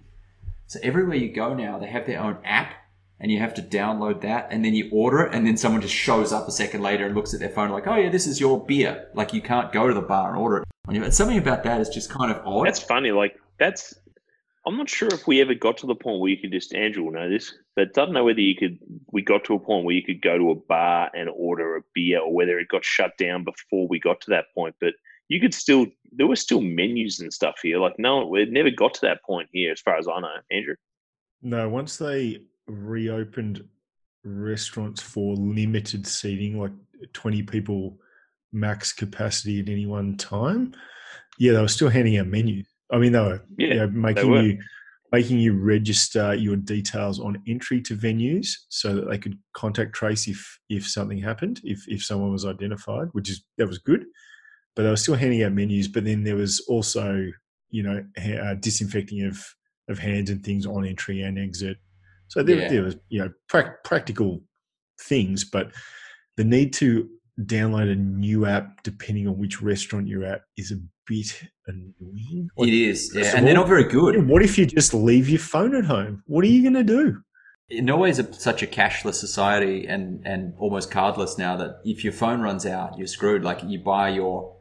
So everywhere you go now, they have their own app and you have to download that and then you order it and then someone just shows up a second later and looks at their phone like, oh yeah, this is your beer. Like you can't go to the bar and order it. and Something about that is just kind of odd. That's funny. Like that's. I'm not sure if we ever got to the point where you could just Andrew will know this, but I don't know whether you could. We got to a point where you could go to a bar and order a beer, or whether it got shut down before we got to that point. But you could still. There were still menus and stuff here. Like no, we never got to that point here, as far as I know, Andrew. No, once they reopened restaurants for limited seating, like 20 people max capacity at any one time, yeah, they were still handing out menus. I mean, they were, Yeah, you know, making were. you making you register your details on entry to venues so that they could contact trace if if something happened, if if someone was identified, which is that was good. But they were still handing out menus. But then there was also, you know, uh, disinfecting of of hands and things on entry and exit. So there, Yeah. there was, you know, prac- practical things, but the need to download a new app depending on which restaurant you're at is a bit annoying. Like, it is. Yeah. And they're not very good. What if you just leave your phone at home? What are you going to do? Norway is a, such a cashless society and, and almost cardless now that if your phone runs out, you're screwed. Like you buy your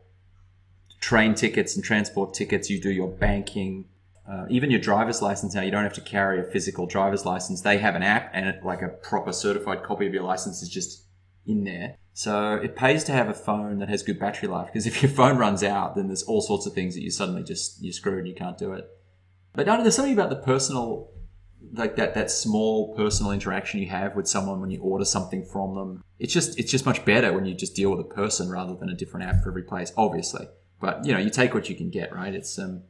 train tickets and transport tickets, you do your banking, uh, even your driver's license now. You don't have to carry a physical driver's license. They have an app and it, like a proper certified copy of your license is just in there. So it pays to have a phone that has good battery life because if your phone runs out, then there's all sorts of things that you suddenly just you're screwed and you can't do it. But no, there's something about the personal like that that small personal interaction you have with someone when you order something from them. It's just it's just much better when you just deal with a person rather than a different app for every place obviously. But you know you take what you can get right? It's um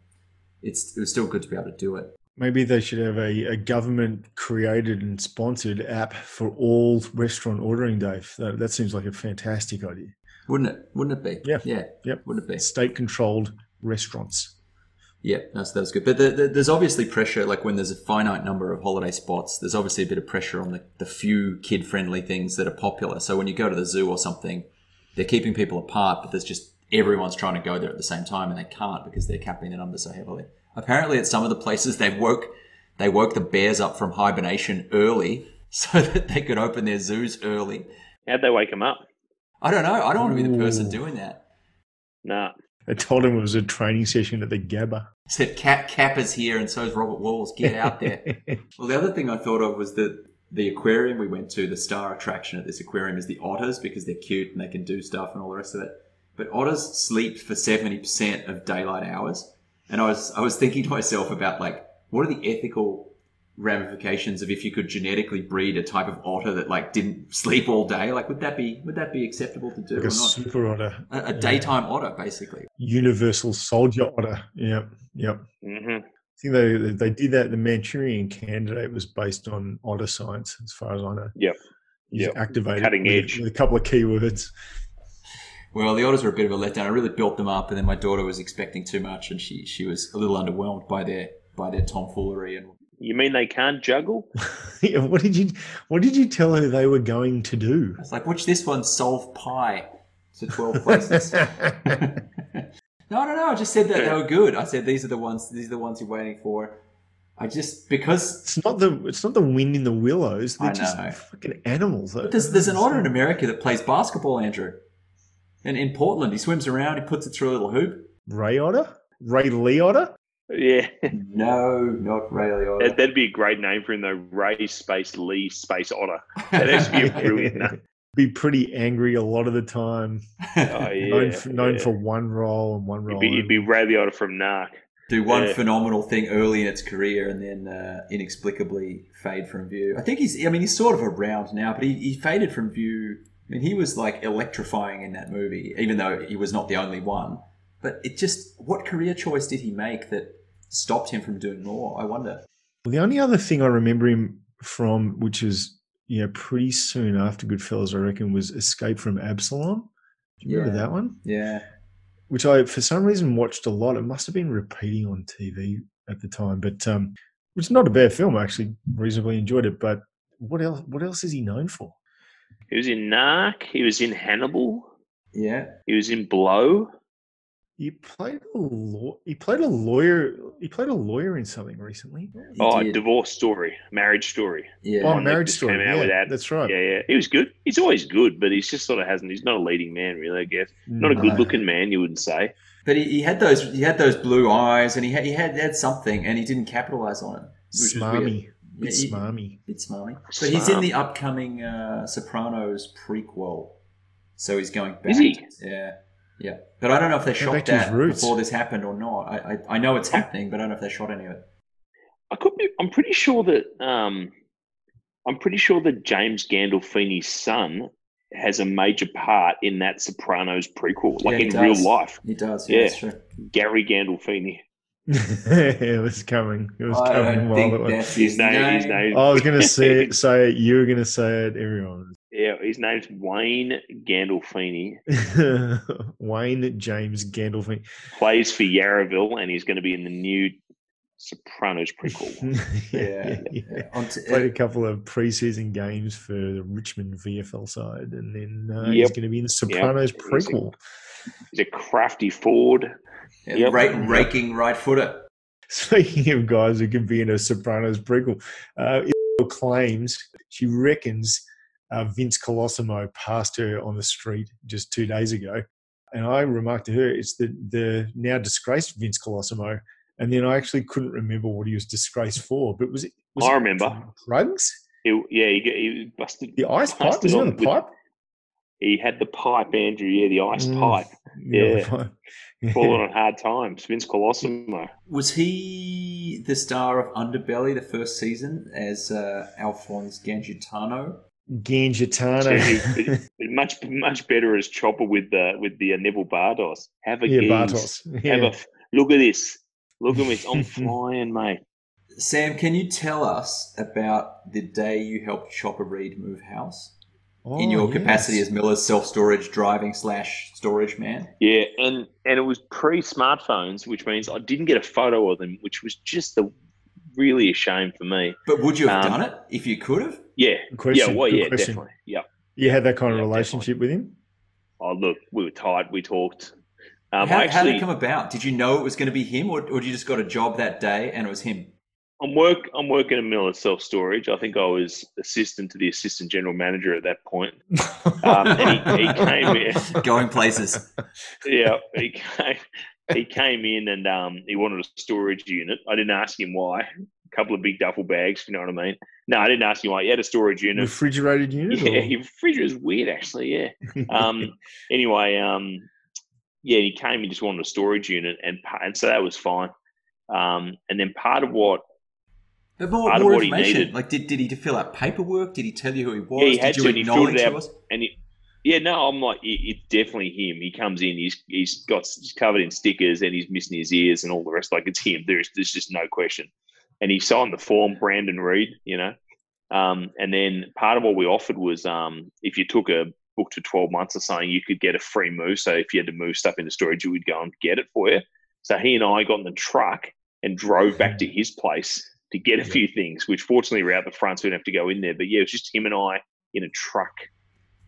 it's it was still good to be able to do it Maybe they should have a, a government created and sponsored app for all restaurant ordering, Dave. That, that seems like a fantastic idea. wouldn't it wouldn't it be Yeah. yeah Yep. wouldn't it be State controlled restaurants. Yeah, no, so that was good. But the, the, there's obviously pressure, like when there's a finite number of holiday spots, there's obviously a bit of pressure on the, the few kid friendly things that are popular. So when you go to the zoo or something, they're keeping people apart, but there's just everyone's trying to go there at the same time and they can't because they're capping the numbers so heavily. Apparently, at some of the places, they woke they woke the bears up from hibernation early *laughs* so that they could open their zoos early. How'd they wake him up? I don't know. I don't want to be the person doing that. Nah. I told him it was a training session at the Gabba. Said Cap Kappa's here, and so is Robert Walls. Get out there. *laughs* well, the other thing I thought of was that the aquarium we went to, the star attraction at this aquarium is the otters because they're cute and they can do stuff and all the rest of it. But otters sleep for seventy percent of daylight hours, and I was I was thinking to myself about like what are the ethical ramifications of if you could genetically breed a type of otter that like didn't sleep all day? Like, would that be would that be acceptable to do like or a not? super otter. A, a daytime otter, basically. Universal soldier otter. Yep. Yep. hmm I think they they did that. The Manchurian candidate was based on otter science, as far as I know. Yep. yeah Yep. activated Cutting with, edge. with a couple of keywords. Well, the otters were a bit of a letdown. I really built them up, and then my daughter was expecting too much, and she she was a little underwhelmed by their by their tomfoolery. And You mean they can't juggle? *laughs* Yeah, what did you What did you tell her they were going to do? It's like, "Watch this one solve pi to twelve places." *laughs* *laughs* no, I don't know. I just said that they were good. I said these are the ones. These are the ones you're waiting for. I just because It's not the it's not the wind in the willows. They're I just know. fucking animals. but there's there's an otter in America that plays basketball, Andrew. And in Portland, he swims around. He puts it through a little hoop. Ray Otter, Ray Lee Otter. Yeah. No, not Ray Liotta. That, that'd be a great name for him, though. Ray Space Lee Space Otter. That'd actually be a *laughs* brilliant name. Be pretty angry a lot of the time. Oh, *laughs* yeah. known for, known yeah. for one role and one It'd role. be, it'd be only. Ray the Otter from Narc. do one Yeah. phenomenal thing early in its career and then uh, inexplicably fade from view. I think he's, I mean, he's sort of around now, but he, he faded from view. I mean, he was like electrifying in that movie, even though he was not the only one. But it just, what career choice did he make that stopped him from doing more? I wonder. Well, the only other thing I remember him from, which is you know pretty soon after Goodfellas, I reckon, was Escape from Absolom. Do you remember that one? Yeah. Which I, for some reason, watched a lot. It must have been repeating on TV at the time, but um, it's not a bad film. I actually reasonably enjoyed it. But what else? What else is he known for? He was in Narc. He was in Hannibal. Yeah. He was in Blow. He played a law. He played a lawyer. He played a lawyer in something recently. He oh, did. Divorce Story, Marriage Story. Yeah. Oh, one that Marriage Story. came out Yeah, with that. that's right. Yeah, yeah. He was good. He's always good, but he's just sort of hasn't. He's not a leading man, really. I guess not a good-looking man, you wouldn't say. But he, he had those he had those blue eyes and he had, he had, had something and he didn't capitalize on it. which was weird. Smarmy. Yeah, It's he- smarmy. Bit smarmy. But he's in the upcoming uh, Sopranos prequel. So he's going back. Is he? Yeah. Yeah. But I don't know if they shot back to his that before this happened or not. I, I, I know it's happening, but I don't know if they shot any of it. I could be. I'm pretty sure that. Um, I'm pretty sure that James Gandolfini's son has a major part in that Sopranos prequel, like Yeah, he in real life. He does. Yeah, Yeah. that's true. Gary Gandolfini. It was coming. It was I coming don't while think it was. that's His his name. name. His name. I was going to say it, say it. You were going to say it. Everyone. Yeah, his name's Wayne Gandolfini. *laughs* Wayne James Gandolfini. Plays for Yarraville, and he's going to be in the new Sopranos prequel. *laughs* Yeah. yeah. On t- Played a couple of preseason games for the Richmond VFL side, and then uh, he's going to be in the Sopranos He's a- prequel. He's a crafty forward. yeah, Yep. ra- raking right footer. *laughs* Speaking of guys who can be in a Sopranos prequel, uh, claims she reckons uh, Vince Colosimo passed her on the street just two days ago. And I remarked to her, it's the, the now disgraced Vince Colosimo. And then I actually couldn't remember what he was disgraced for. But was it? Was I it remember. drugs? He, yeah, he, got- he busted. The ice pipe? Was he on on the with- pipe? He had the pipe, Andrew. Yeah, the ice Mm. pipe. the Yeah. pipe. *laughs* Falling on hard times. Vince Colosimo. Was he the star of Underbelly the first season as uh, Alphonse Gangitano? Gangitano. *laughs* Much much better as Chopper with the with the uh, Neville Bartos. Have a yeah, gaze. Bartos. Have Yeah. a f- look at this. Look at me. I'm *laughs* flying, mate. Sam, can you tell us about the day you helped Chopper Reid move house in Oh, your yes. capacity as Miller's self storage driving slash storage man? Yeah, and and it was pre smartphones, which means I didn't get a photo of them, which was just the really a shame for me. But would you have Um, done it if you could have? Yeah, question. yeah, well, yeah, question. definitely. Yeah. You had that kind of Yeah, relationship with him? Oh, look, we were tight. We talked. Um, how, I how did it come about? Did you know it was going to be him, or, or did you just got a job that day and it was him? I'm work. I'm working in Miller Self Storage. I think I was assistant to the assistant general manager at that point. Um, and he, he came in. *laughs* Going places. Yeah, he came. He came in and um, he wanted a storage unit. I didn't ask him why. A couple of big duffel bags. You know what I mean? No, I didn't ask him why. He had a storage unit. Refrigerated unit? Yeah, or- he refrigerator is weird actually. Yeah. Um. *laughs* anyway, um, yeah, he came. He just wanted a storage unit, and and so that was fine. Um, and then part of what But more, Part of more what he information. needed. Like, did, did he fill out paperwork? Did he tell you who he was? Yeah, he did had you to, and he filled acknowledge it he out. and he, yeah, no, I'm like, it, it's definitely him. He comes in, he's he's got he's covered in stickers, and he's missing his ears and all the rest. Like it's him. There's there's just no question. And he signed the form, Brandon Reed, you know. Um, and then part of what we offered was um, if you took a book to 12 months or something, you could get a free move. So if you had to move stuff into storage, you would go and get it for you. So he and I got in the truck and drove back to his place to get a Yeah. few things, which fortunately were out the front, so we didn't have to go in there. But yeah, it was just him and I in a truck.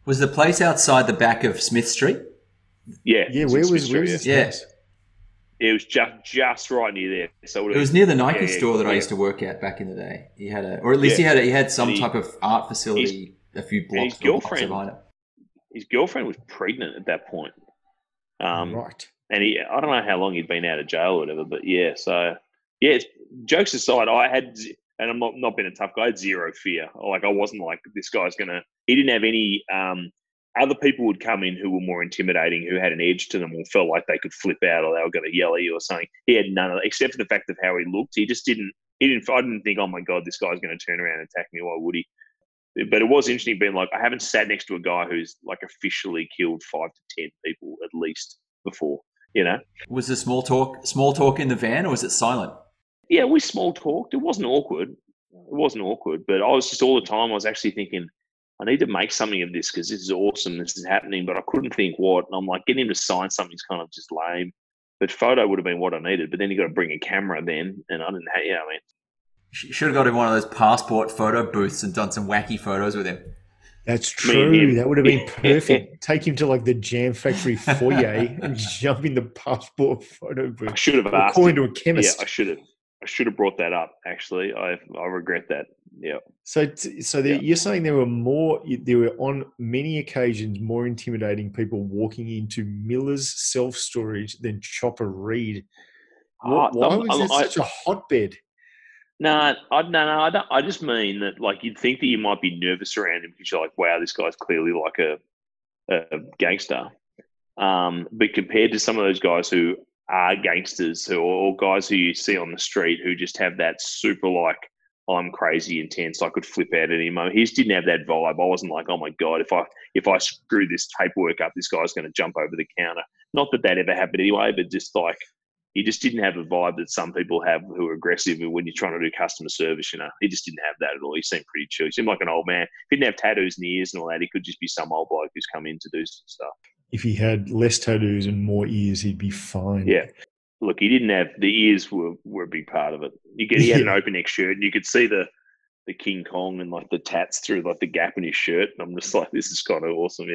Was the place outside the back of Smith Street? Yeah. yeah, where was Smith where was Street, this Yeah. place? yeah. It was just just right near there. So It was near the Nike yeah, yeah, store that I used to work at back in the day. He had a, or at least Yeah. he had a, he had some he- type of art facility a few blocks, his or blocks girlfriend- behind it. his girlfriend was pregnant at that point. Um, right. and he I don't know how long he'd been out of jail or whatever, but yeah, so yeah, it's, jokes aside, I had and I'm not not being a tough guy, I had zero fear. Like I wasn't like this guy's gonna he didn't have any um other people would come in who were more intimidating, who had an edge to them or felt like they could flip out or they were gonna yell at you or something. He had none of that, except for the fact of how he looked. He just didn't he didn't I didn't think, oh my god, this guy's gonna turn around and attack me, why would he? But it was interesting being like, I haven't sat next to a guy who's like officially killed five to ten people at least before, you know? Was the small talk small talk in the van, or was it silent? Yeah, we small talked. It wasn't awkward. It wasn't awkward, but I was just all the time. I was actually thinking, I need to make something of this because this is awesome. This is happening, but I couldn't think what. And I'm like, getting him to sign something's kind of just lame. But photo would have been what I needed. But then you got to bring a camera then, and I didn't have. Yeah, I mean, Should have got him one of those passport photo booths and done some wacky photos with him. That's true. him. That would have been perfect. *laughs* Take him to like the Jam Factory foyer and jump in the passport photo I booth. should have Or asked. call him. into a chemist. Yeah, I should have. Should have brought that up. Actually, I I regret that. Yeah. So, t- so there, Yeah. you're saying there were more, there were on many occasions more intimidating people walking into Miller's self storage than Chopper Reid. Ah, Why, why I'm- was I'm- it such a hotbed? No, I no, no, I don't. I just mean that like you'd think that you might be nervous around him because you're like, wow, this guy's clearly like a, a gangster. Um, but compared to some of those guys who are gangsters, who or guys who you see on the street who just have that super like, I'm crazy intense, I could flip out at any moment. He just didn't have that vibe. I wasn't like, oh my god, if I if I screw this paperwork up, this guy's going to jump over the counter. Not that that ever happened anyway, but just like he just didn't have a vibe that some people have who are aggressive when you're trying to do customer service. You know, he just didn't have that at all. He seemed pretty chill. He seemed like an old man. He didn't have tattoos the ears and all that. He could just be some old bloke who's come in to do some stuff. If he had less tattoos and more ears, he'd be fine. Yeah. Look, he didn't have the ears were, were a big part of it. You could, he had an open neck shirt, and you could see the the King Kong and like the tats through like the gap in his shirt. And I'm just like, this is kind of awesome.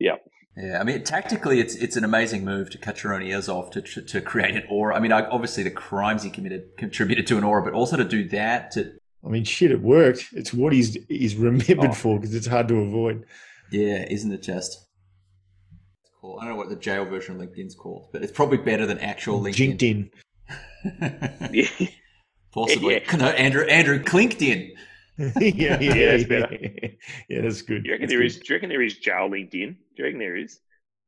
Yeah, Yeah, I mean, tactically, it's it's an amazing move to cut your own ears off to to, to create an aura. I mean, I, obviously the crimes he committed contributed to an aura, but also to do that to I mean, shit, it worked. It's what he's he's remembered Oh. for because it's hard to avoid. yeah, isn't it just? It's cool. I don't know what the jail version of LinkedIn's called, but it's probably better than actual LinkedIn. LinkedIn. yeah. *laughs* Possibly. Yeah. No, Andrew Andrew clinked in. yeah, *laughs* yeah, Yeah, yeah, that's better. yeah, that's good. Do you reckon That's there good. is? Do you reckon there is jail LinkedIn? Do you reckon there is?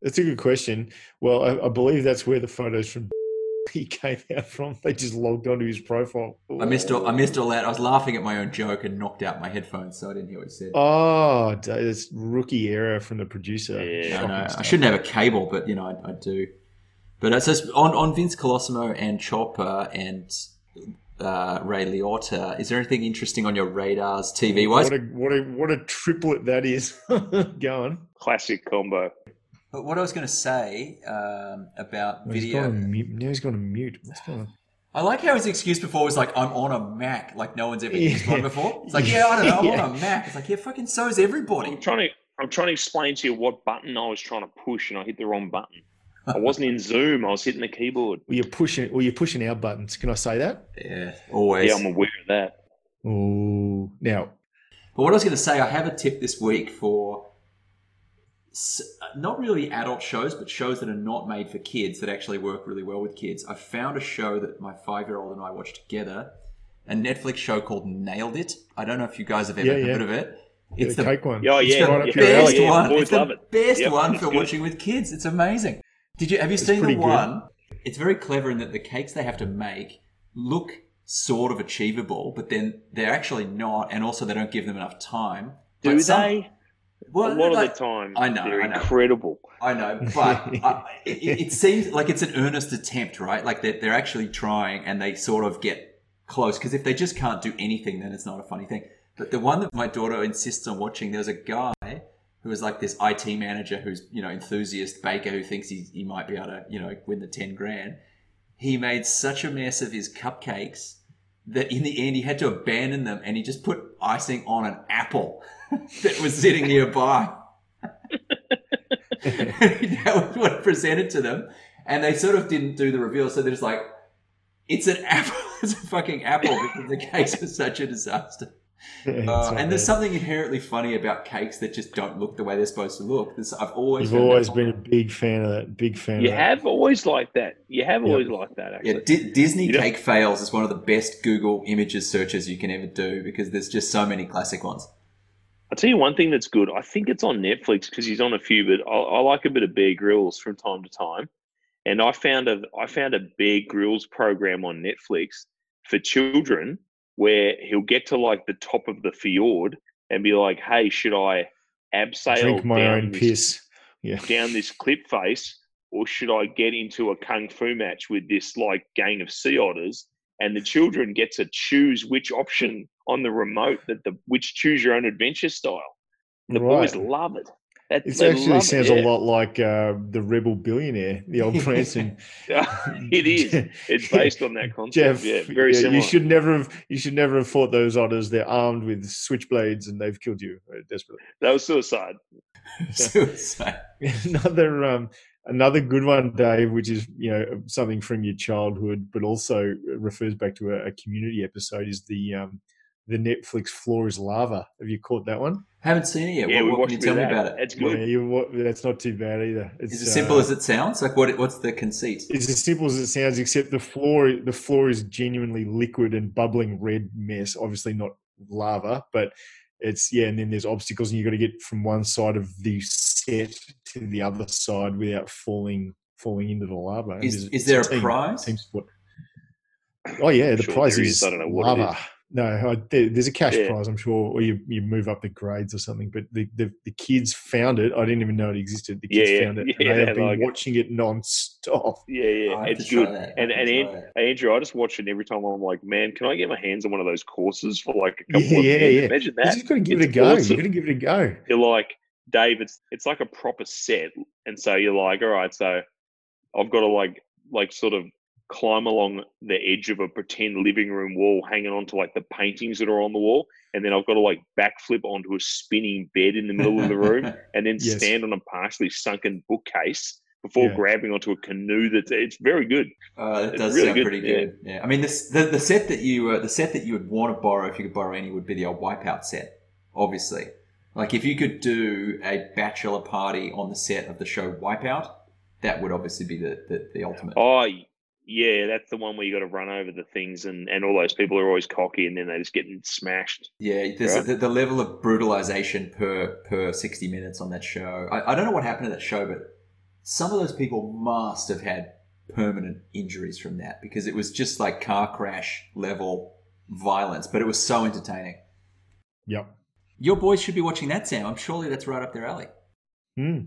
That's a good question. Well, I, I believe that's where the photos from he came out from. They just logged onto his profile. I missed all, I missed all that. I was laughing at my own joke and knocked out my headphones, so I didn't hear what he said. Oh, d- that's rookie error from the producer. Yeah. No, Shocking no, I shouldn't have a cable, but you know, I, I do. But it says on, on Vince Colosimo and Chopper and uh, Ray Liotta. Is there anything interesting on your radars, TV wise? What a what a what a triplet that is. *laughs* Go on. Classic combo. But what I was going to say um, about He's gone video, on mute. Now he's gone on mute. What's going on? I like how his excuse before was like, "I'm on a Mac," like no one's ever used one Yeah. before. It's like, yeah, I don't know, I'm Yeah. on a *laughs* Mac. It's like, yeah, fucking so's everybody. I'm trying to. I'm trying to explain to you what button I was trying to push, and I hit the wrong button. I wasn't in Zoom. I was hitting the keyboard. Well, you're pushing. Well, you're pushing our buttons. Can I say that? Yeah, always. Yeah, I'm aware of that. Oh, now But what I was going to say, I have a tip this week for s- not really adult shows, but shows that are not made for kids that actually work really well with kids. I found a show that my five year old and I watched together, a Netflix show called Nailed It. I don't know if you guys have ever Yeah, yeah. heard of it. it's It's the the cake one. Oh, It's yeah, right up yeah. alley. best yeah, one. boys It's the love it. best Yep, one for good. watching with kids. It's amazing. Did you have you seen the pretty good. one? It's very clever in that the cakes they have to make look sort of achievable, but then they're actually not, and also they don't give them enough time. Do But some- they? Well, a lot like- of the time, I know, they're I know. incredible. I know, but *laughs* I, it, it seems like it's an earnest attempt, right? Like they're, they're actually trying and they sort of get close. Because if they just can't do anything, then it's not a funny thing. But the one that my daughter insists on watching, there's a guy who is like this IT manager who's, you know, enthusiast baker who thinks he, he might be able to, you know, win the 10 grand. He made such a mess of his cupcakes that in the end he had to abandon them and he just put icing on an apple that was sitting nearby. *laughs* that was what presented to them, and they sort of didn't do the reveal. So they're just like, "It's an apple. *laughs* it's a fucking apple." Because the cakes are such a disaster. *laughs* Uh, not and there's something inherently funny about cakes that just don't look the way they're supposed to look. This, I've always You've always been a big fan of that. Big fan. You of that. have always liked that. You have Yep. always liked that, actually. Yeah, Di- Disney You don't- cake fails is one of the best Google images searches you can ever do because there's just so many classic ones. I'll tell you one thing that's good. I think it's on Netflix because he's on a few, but I, I like a bit of Bear Grylls from time to time. And I found a I found a Bear Grylls program on Netflix for children where he'll get to like the top of the fjord and be like, "Hey, should I abseil Drink my down own this, piss. Yeah. down this *laughs* cliff face, or should I get into a kung fu match with this like gang of sea otters?" And the children get to choose which option on the remote that the which choose your own adventure style. The boys love it. That, It actually sounds it, a lot like uh, the Rebel Billionaire, the old *laughs* Branson. it is. *laughs* It's based on that concept. Jeff, yeah, very yeah, similar. you should never have. You should never have fought those otters. They're armed with switchblades and they've killed you uh, desperately. That was suicide. *laughs* Suicide. another um, another good one, Dave, which is you know something from your childhood, but also refers back to a, a community episode. Is the um, the Netflix "Floor Is Lava"? Have you caught that one? Haven't seen it yet. Yeah, we what what can you a bit tell me about it? It's good. Yeah, you, what, that's not too bad either. It's, Is it simple uh, as it sounds? Like what? What's the conceit? It's as simple as it sounds, except the floor the floor is genuinely liquid and bubbling red mess. Obviously not lava, but it's yeah. And then there's obstacles, and you've got to get from one side of the set to the other side without falling falling into the lava. Is, is there a team- prize? Team sport. Oh yeah, the Sure prize there is, is. I don't know what it lava. No, I, there, there's a cash Yeah. prize, I'm sure, or you, you move up the grades or something. But the, the, the kids found it. I didn't even know it existed. The kids Yeah, yeah. found it. Yeah, *laughs* and they they have been like watching it non-stop. *laughs* Yeah, yeah, it's good. that. And and to An- try that. Andrew, I just watch it every time. I'm like, man, can I get my hands on one of those courses for like a *laughs* couple Yeah, of yeah, years? yeah. Imagine You that. just got to give it a It's go. awesome. You got to give it a go. you're like Dave, it's it's like a proper set, and so you're like, all right, so I've got to like like sort of climb along the edge of a pretend living room wall, hanging on to like the paintings that are on the wall, and then I've got to like backflip onto a spinning bed in the middle of the room, *laughs* and then Yes. stand on a partially sunken bookcase before Yeah. grabbing onto a canoe. That's it's very good. Uh, that It's does really sound good, pretty yeah. Yeah, I mean, this, the the set that you uh, the set that you would want to borrow if you could borrow any would be the old Wipeout set. Obviously, like if you could do a bachelor party on the set of the show Wipeout, that would obviously be the the, the ultimate. Oh, yeah, that's the one where you got to run over the things, and, and all those people are always cocky, and then they just get smashed. Yeah, there's Right. the, the level of brutalization per per sixty minutes on that show. I, I don't know what happened to that show, but some of those people must have had permanent injuries from that because it was just like car crash level violence, but it was so entertaining. Yep. Your boys should be watching that, Sam. I'm surely that's right up their alley. Hmm.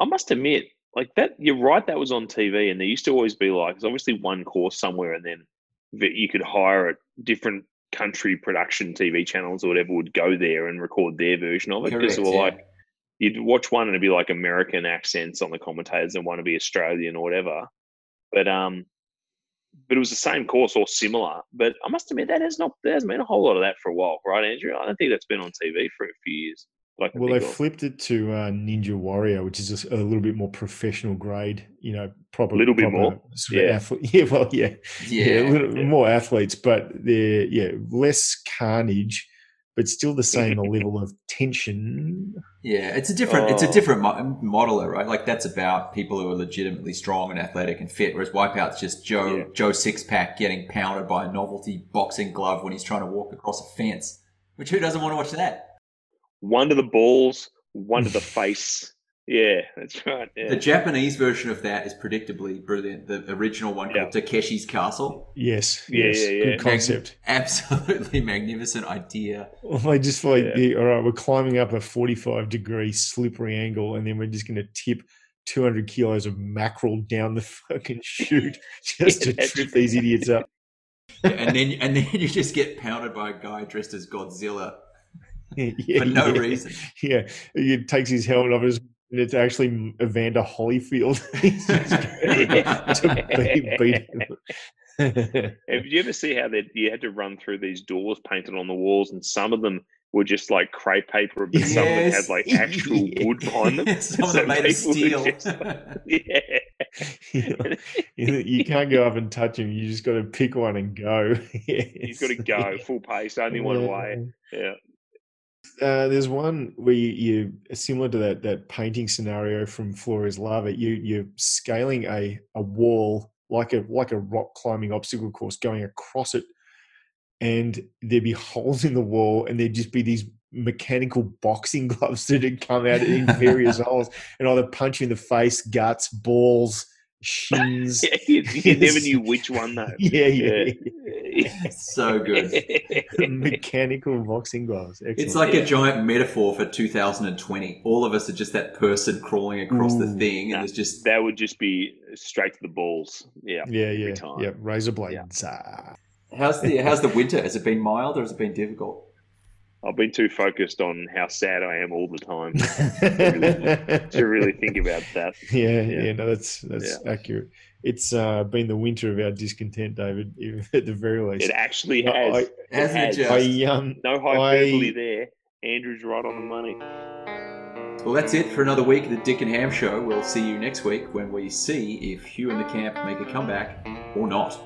I must admit, like that, you're right. That was on TV, and there used to always be like, there's obviously one course somewhere, and then that you could hire a different country production TV channels or whatever would go there and record their version of it. Because were yeah. like, you'd watch one and it'd be like American accents on the commentators, and one would be Australian or whatever. But um, but it was the same course or similar. But I must admit that has not there hasn't been a whole lot of that for a while, right, Andrew? I don't think that's been on TV for a few years. Like well, they flipped it to uh, Ninja Warrior, which is a, a, little bit more professional grade. You know, proper a little bit proper more. Yeah. Athlete. *laughs* Yeah, well, yeah, yeah, yeah a little yeah. more athletes, but they're yeah less carnage, but still the same *laughs* level of tension. Yeah, it's a different oh. it's a oh. different mo- modeler, right? Like that's about people who are legitimately strong and athletic and fit, whereas Wipeout's just Joe yeah. Joe six pack getting pounded by a novelty boxing glove when he's trying to walk across a fence. Which who doesn't want to watch that? One to the balls, one to the *laughs* face. Yeah, that's right. Yeah. The Japanese version of that is predictably brilliant. The original one called Takeshi's Castle. Yes, yeah, yes, yeah, yeah. good concept. Mag- absolutely *laughs* magnificent idea. Well, I just like, yeah. all right, we're climbing up a forty-five degree slippery angle, and then we're just going to tip 200 kilos of mackerel down the fucking chute *laughs* just yeah, to trip these idiots up. and then and then you just get pounded by a guy dressed as Godzilla *laughs* yeah, for no yeah. reason. Yeah, he takes his helmet off and it's actually Evander Holyfield. *laughs* to beat, beat Did you ever see how they you had to run through these doors painted on the walls, and some of them were just like crepe paper, but yes. some of them had like *laughs* actual wood behind them. some of them made of steel. yeah. you can't go up and touch them. You just got to pick one and go. yes. You've got to go full pace, only one way. Yeah. Uh, there's one where you, you similar to that that painting scenario from Floor is Lava. You you're scaling a a wall like a like a rock climbing obstacle course, going across it, and there'd be *laughs* holes in the wall, and there'd just be these mechanical boxing *laughs* gloves that had come out in various *laughs* holes, and either punch you in the face, guts, balls, shins. *laughs* yeah, you, *laughs* you never knew which one though. Yeah, yeah. yeah. so good. *laughs* Mechanical boxing gloves. Excellent. It's like yeah. a giant metaphor for 2020. All of us are just that person crawling across Ooh, the thing, and it's just that would just be straight to the balls. Yeah, yeah, yeah, yeah. Razor blades. Yeah. Ah. How's the how's the winter? Has it been mild or has it been difficult? I've been too focused on how sad I am all the time *laughs* to, really, to really think about that. *laughs* Yeah, yeah, yeah no, that's that's yeah. accurate. It's uh, been the winter of our discontent, David, *laughs* at the very least. It actually has. I, it has. I, um, no hyperbole I, there. Andrew's right on the money. Well, that's it for another week of the Dick and Ham Show. We'll see you next week when we see if Hugh and the camp make a comeback or not.